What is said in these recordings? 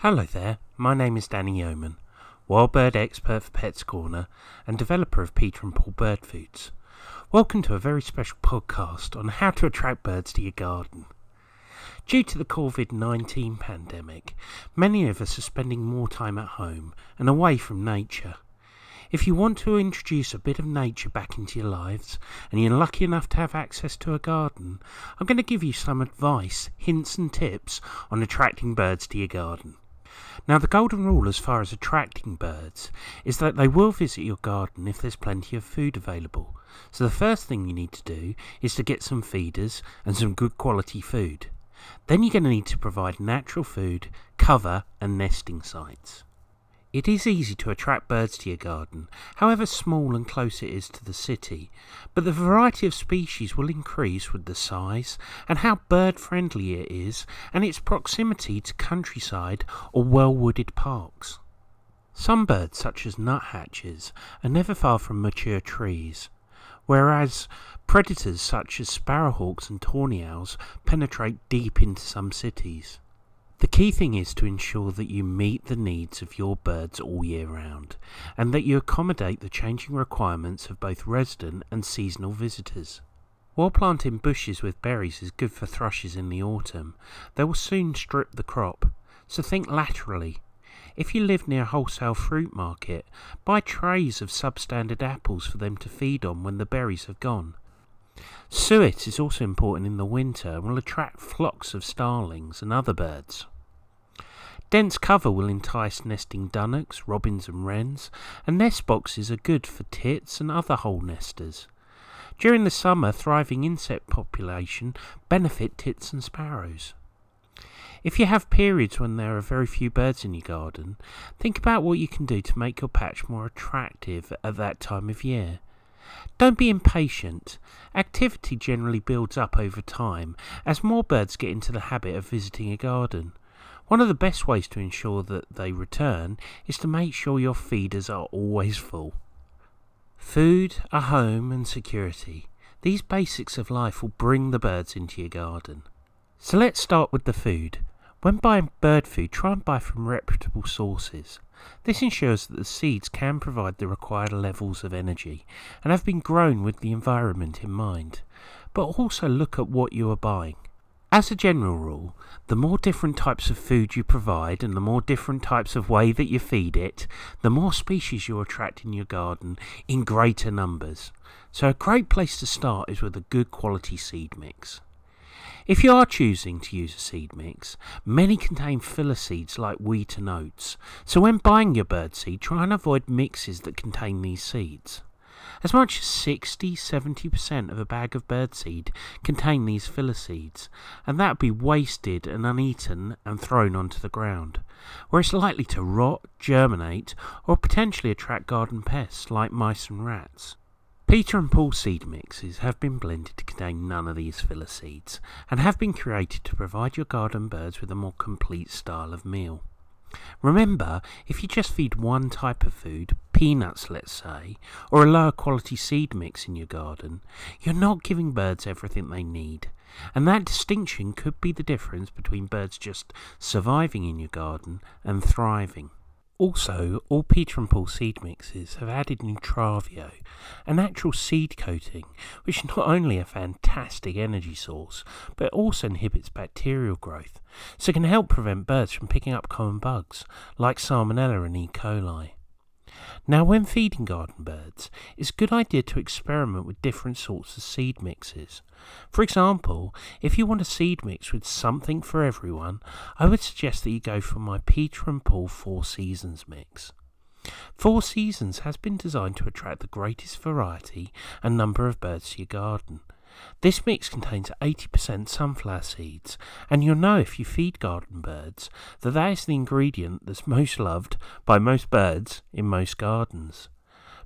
Hello there, my name is Danny Yeoman, wild bird expert for Pets Corner and developer of Peter and Paul Bird Foods. Welcome to a very special podcast on how to attract birds to your garden. Due to the COVID 19 pandemic, many of us are spending more time at home and away from nature. If you want to introduce a bit of nature back into your lives and you're lucky enough to have access to a garden, I'm going to give you some advice, hints, and tips on attracting birds to your garden. Now, the golden rule as far as attracting birds is that they will visit your garden if there's plenty of food available. So, the first thing you need to do is to get some feeders and some good quality food. Then you're going to need to provide natural food, cover, and nesting sites. It is easy to attract birds to your garden, however small and close it is to the city, but the variety of species will increase with the size and how bird friendly it is and its proximity to countryside or well wooded parks. Some birds, such as nuthatches, are never far from mature trees, whereas predators such as sparrowhawks and tawny owls penetrate deep into some cities. The key thing is to ensure that you meet the needs of your birds all year round and that you accommodate the changing requirements of both resident and seasonal visitors. While planting bushes with berries is good for thrushes in the autumn, they will soon strip the crop, so think laterally. If you live near a wholesale fruit market, buy trays of substandard apples for them to feed on when the berries have gone. Suet is also important in the winter and will attract flocks of starlings and other birds. Dense cover will entice nesting dunnocks, robins, and wrens, and nest boxes are good for tits and other hole nesters. During the summer, thriving insect population benefit tits and sparrows. If you have periods when there are very few birds in your garden, think about what you can do to make your patch more attractive at that time of year. Don't be impatient. Activity generally builds up over time as more birds get into the habit of visiting a garden. One of the best ways to ensure that they return is to make sure your feeders are always full. Food, a home, and security. These basics of life will bring the birds into your garden. So let's start with the food. When buying bird food, try and buy from reputable sources. This ensures that the seeds can provide the required levels of energy and have been grown with the environment in mind. But also look at what you are buying. As a general rule, the more different types of food you provide and the more different types of way that you feed it, the more species you attract in your garden in greater numbers. So, a great place to start is with a good quality seed mix. If you are choosing to use a seed mix, many contain filler seeds like wheat and oats, so when buying your bird seed, try and avoid mixes that contain these seeds. As much as 60 70% of a bag of birdseed contain these filler seeds, and that would be wasted and uneaten and thrown onto the ground, where it's likely to rot, germinate, or potentially attract garden pests like mice and rats. Peter and Paul seed mixes have been blended to contain none of these filler seeds and have been created to provide your garden birds with a more complete style of meal. Remember, if you just feed one type of food, peanuts let's say, or a lower quality seed mix in your garden, you're not giving birds everything they need. And that distinction could be the difference between birds just surviving in your garden and thriving. Also, all Peter and Paul seed mixes have added Nutravio, a natural seed coating, which is not only a fantastic energy source, but also inhibits bacterial growth, so can help prevent birds from picking up common bugs like Salmonella and E. coli. Now, when feeding garden birds, it's a good idea to experiment with different sorts of seed mixes. For example, if you want a seed mix with something for everyone, I would suggest that you go for my Peter and Paul Four Seasons mix. Four Seasons has been designed to attract the greatest variety and number of birds to your garden. This mix contains 80% sunflower seeds, and you'll know if you feed garden birds that that is the ingredient that's most loved by most birds in most gardens.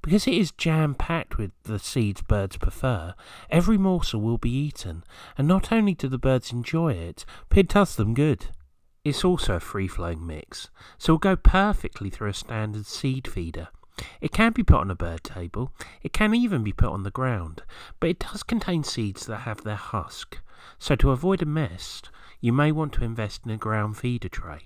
Because it is jam packed with the seeds birds prefer, every morsel will be eaten, and not only do the birds enjoy it, but it does them good. It's also a free flowing mix, so it will go perfectly through a standard seed feeder. It can be put on a bird table, it can even be put on the ground, but it does contain seeds that have their husk, so to avoid a mess, you may want to invest in a ground feeder tray.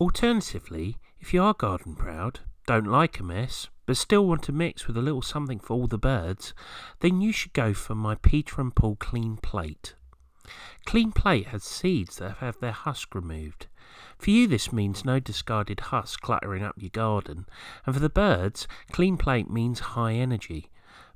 Alternatively, if you are garden proud, don't like a mess, but still want to mix with a little something for all the birds, then you should go for my Peter and Paul Clean Plate. Clean Plate has seeds that have their husk removed. For you, this means no discarded husks cluttering up your garden, and for the birds, Clean Plate means high energy.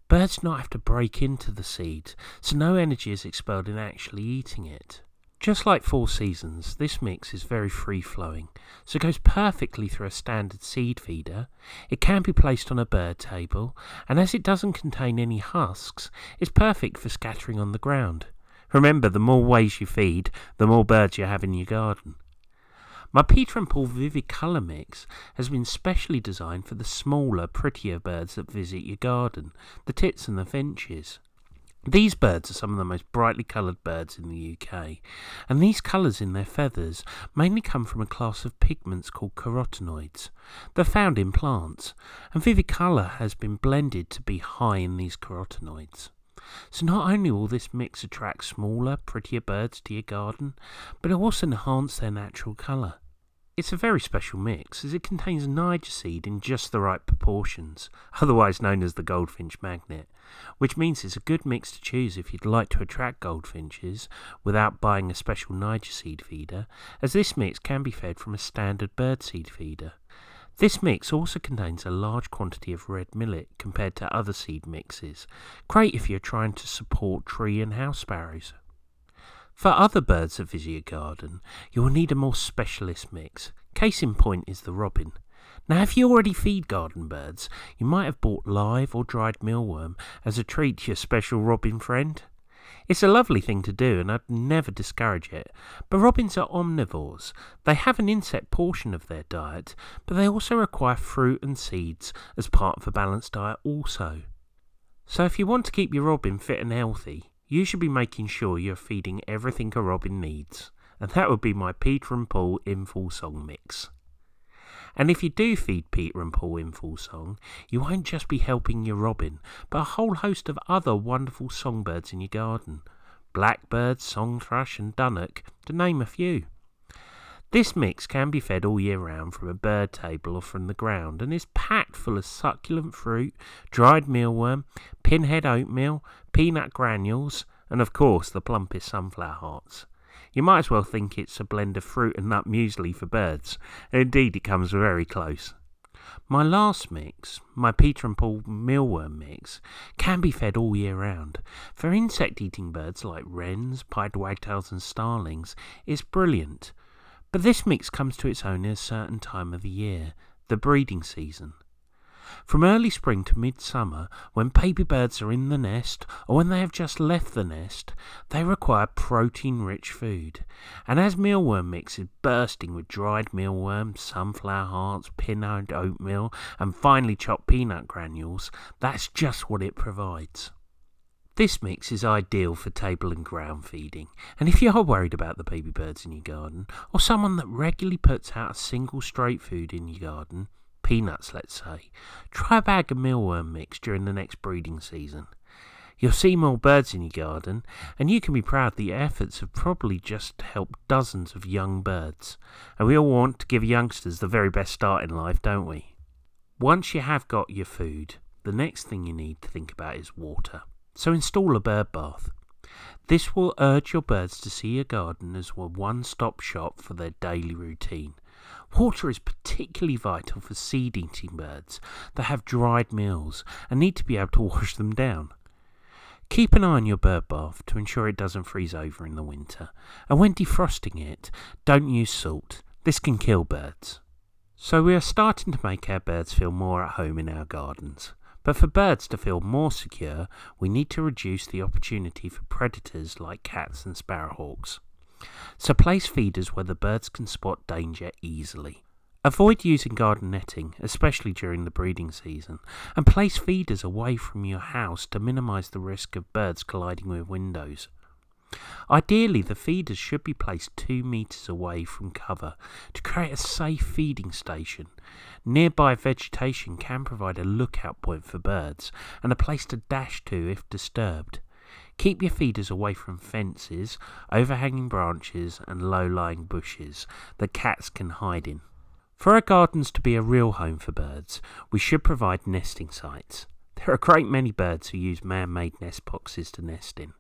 Birds do not have to break into the seed, so no energy is expelled in actually eating it. Just like Four Seasons, this mix is very free flowing, so it goes perfectly through a standard seed feeder. It can be placed on a bird table, and as it doesn't contain any husks, it's perfect for scattering on the ground. Remember, the more ways you feed, the more birds you have in your garden. My Peter and Paul Vivid Colour Mix has been specially designed for the smaller, prettier birds that visit your garden, the tits and the finches. These birds are some of the most brightly coloured birds in the UK, and these colours in their feathers mainly come from a class of pigments called carotenoids. They're found in plants, and Vivicolor has been blended to be high in these carotenoids. So not only will this mix attract smaller, prettier birds to your garden, but it will also enhance their natural colour. It's a very special mix as it contains Niger seed in just the right proportions, otherwise known as the goldfinch magnet, which means it's a good mix to choose if you'd like to attract goldfinches without buying a special Niger seed feeder, as this mix can be fed from a standard bird seed feeder. This mix also contains a large quantity of red millet compared to other seed mixes, great if you're trying to support tree and house sparrows. For other birds that visit your garden, you will need a more specialist mix. Case in point is the robin. Now, if you already feed garden birds, you might have bought live or dried mealworm as a treat to your special robin friend. It's a lovely thing to do, and I'd never discourage it. But robins are omnivores. They have an insect portion of their diet, but they also require fruit and seeds as part of a balanced diet, also. So, if you want to keep your robin fit and healthy, you should be making sure you're feeding everything a robin needs, and that would be my Peter and Paul in full song mix. And if you do feed Peter and Paul in full song, you won't just be helping your robin, but a whole host of other wonderful songbirds in your garden blackbird, song thrush, and dunnock, to name a few. This mix can be fed all year round from a bird table or from the ground and is packed full of succulent fruit, dried mealworm, pinhead oatmeal, peanut granules, and of course the plumpest sunflower hearts. You might as well think it's a blend of fruit and nut muesli for birds, and indeed it comes very close. My last mix, my Peter and Paul mealworm mix, can be fed all year round. For insect eating birds like wrens, pied wagtails, and starlings, it's brilliant. But this mix comes to its own at a certain time of the year, the breeding season. From early spring to midsummer, when baby birds are in the nest or when they have just left the nest, they require protein rich food. And as mealworm mix is bursting with dried mealworm, sunflower hearts, pinhead oatmeal, and finely chopped peanut granules, that's just what it provides. This mix is ideal for table and ground feeding, and if you are worried about the baby birds in your garden, or someone that regularly puts out a single straight food in your garden, peanuts let's say, try a bag of mealworm mix during the next breeding season. You'll see more birds in your garden, and you can be proud that your efforts have probably just helped dozens of young birds. And we all want to give youngsters the very best start in life, don't we? Once you have got your food, the next thing you need to think about is water. So install a bird bath. This will urge your birds to see your garden as a one stop shop for their daily routine. Water is particularly vital for seed eating birds that have dried meals and need to be able to wash them down. Keep an eye on your bird bath to ensure it doesn't freeze over in the winter, and when defrosting it, don't use salt. This can kill birds. So we are starting to make our birds feel more at home in our gardens. But for birds to feel more secure, we need to reduce the opportunity for predators like cats and sparrowhawks. So place feeders where the birds can spot danger easily. Avoid using garden netting, especially during the breeding season, and place feeders away from your house to minimise the risk of birds colliding with windows. Ideally, the feeders should be placed 2 metres away from cover to create a safe feeding station. Nearby vegetation can provide a lookout point for birds and a place to dash to if disturbed. Keep your feeders away from fences, overhanging branches, and low lying bushes that cats can hide in. For our gardens to be a real home for birds, we should provide nesting sites. There are a great many birds who use man made nest boxes to nest in,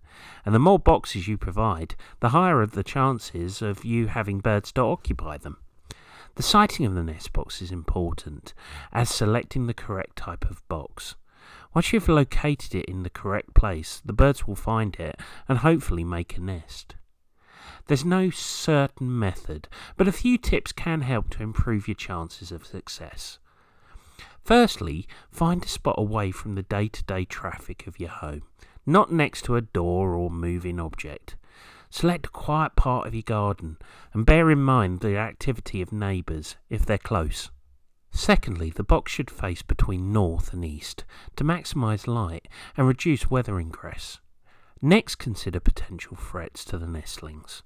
and the more boxes you provide, the higher are the chances of you having birds to occupy them. The siting of the nest box is important, as selecting the correct type of box. Once you've located it in the correct place, the birds will find it and hopefully make a nest. There's no certain method, but a few tips can help to improve your chances of success. Firstly, find a spot away from the day to day traffic of your home, not next to a door or moving object. Select a quiet part of your garden and bear in mind the activity of neighbours if they're close. Secondly, the box should face between north and east to maximise light and reduce weather ingress. Next, consider potential threats to the nestlings.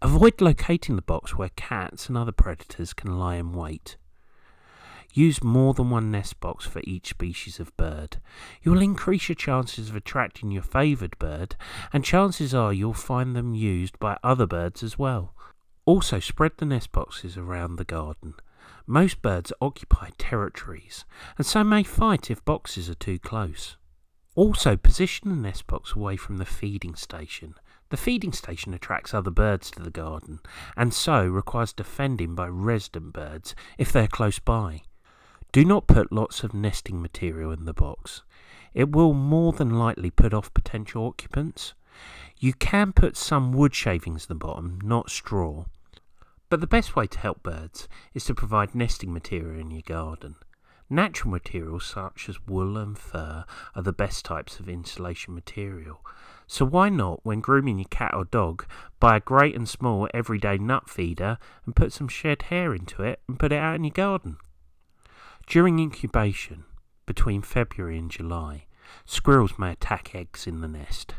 Avoid locating the box where cats and other predators can lie in wait. Use more than one nest box for each species of bird. You will increase your chances of attracting your favoured bird, and chances are you'll find them used by other birds as well. Also, spread the nest boxes around the garden. Most birds occupy territories, and so may fight if boxes are too close. Also, position the nest box away from the feeding station the feeding station attracts other birds to the garden, and so requires defending by resident birds if they are close by. Do not put lots of nesting material in the box. It will more than likely put off potential occupants. You can put some wood shavings at the bottom, not straw. But the best way to help birds is to provide nesting material in your garden. Natural materials such as wool and fur are the best types of insulation material. So why not, when grooming your cat or dog, buy a great and small everyday nut feeder and put some shed hair into it and put it out in your garden? During incubation, between February and July, squirrels may attack eggs in the nest.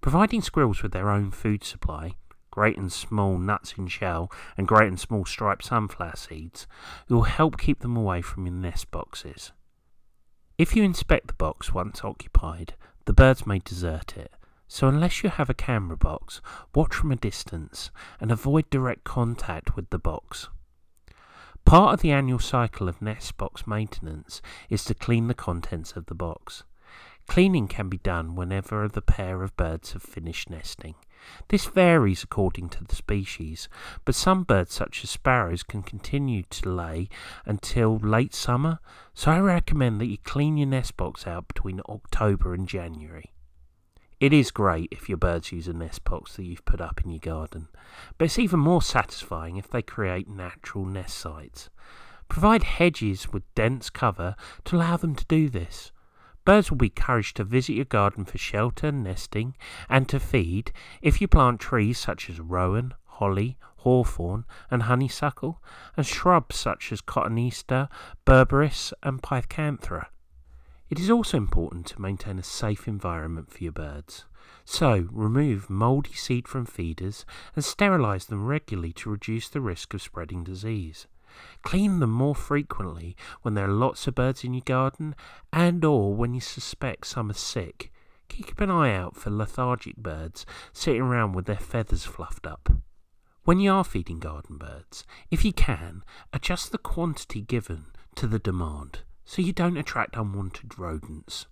Providing squirrels with their own food supply great and small nuts in shell, and great and small striped sunflower seeds, will help keep them away from your nest boxes. If you inspect the box once occupied, the birds may desert it, so unless you have a camera box, watch from a distance and avoid direct contact with the box. Part of the annual cycle of nest box maintenance is to clean the contents of the box. Cleaning can be done whenever the pair of birds have finished nesting. This varies according to the species, but some birds, such as sparrows, can continue to lay until late summer, so I recommend that you clean your nest box out between October and January. It is great if your birds use a nest box that you've put up in your garden, but it's even more satisfying if they create natural nest sites. Provide hedges with dense cover to allow them to do this. Birds will be encouraged to visit your garden for shelter, nesting, and to feed if you plant trees such as rowan, holly, hawthorn, and honeysuckle, and shrubs such as cotoneaster, berberis, and pyracantha. It is also important to maintain a safe environment for your birds. So, remove mouldy seed from feeders and sterilize them regularly to reduce the risk of spreading disease. Clean them more frequently when there are lots of birds in your garden and or when you suspect some are sick. Keep an eye out for lethargic birds sitting around with their feathers fluffed up. When you are feeding garden birds, if you can, adjust the quantity given to the demand so you don't attract unwanted rodents.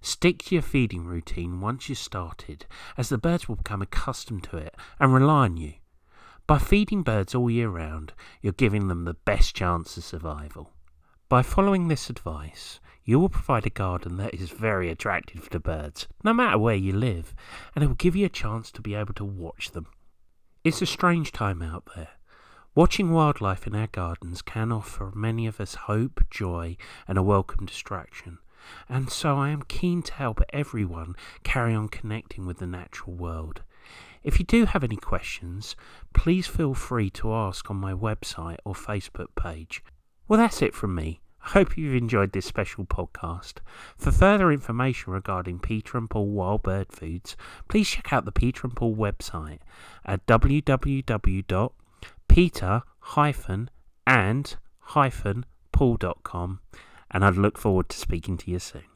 Stick to your feeding routine once you've started, as the birds will become accustomed to it and rely on you. By feeding birds all year round, you're giving them the best chance of survival. By following this advice, you will provide a garden that is very attractive to birds, no matter where you live, and it will give you a chance to be able to watch them. It's a strange time out there. Watching wildlife in our gardens can offer many of us hope, joy, and a welcome distraction. And so I am keen to help everyone carry on connecting with the natural world. If you do have any questions, please feel free to ask on my website or Facebook page. Well, that's it from me. I hope you've enjoyed this special podcast. For further information regarding Peter and Paul Wild Bird Foods, please check out the Peter and Paul website at www.peter-and-paul.com and I'd look forward to speaking to you soon.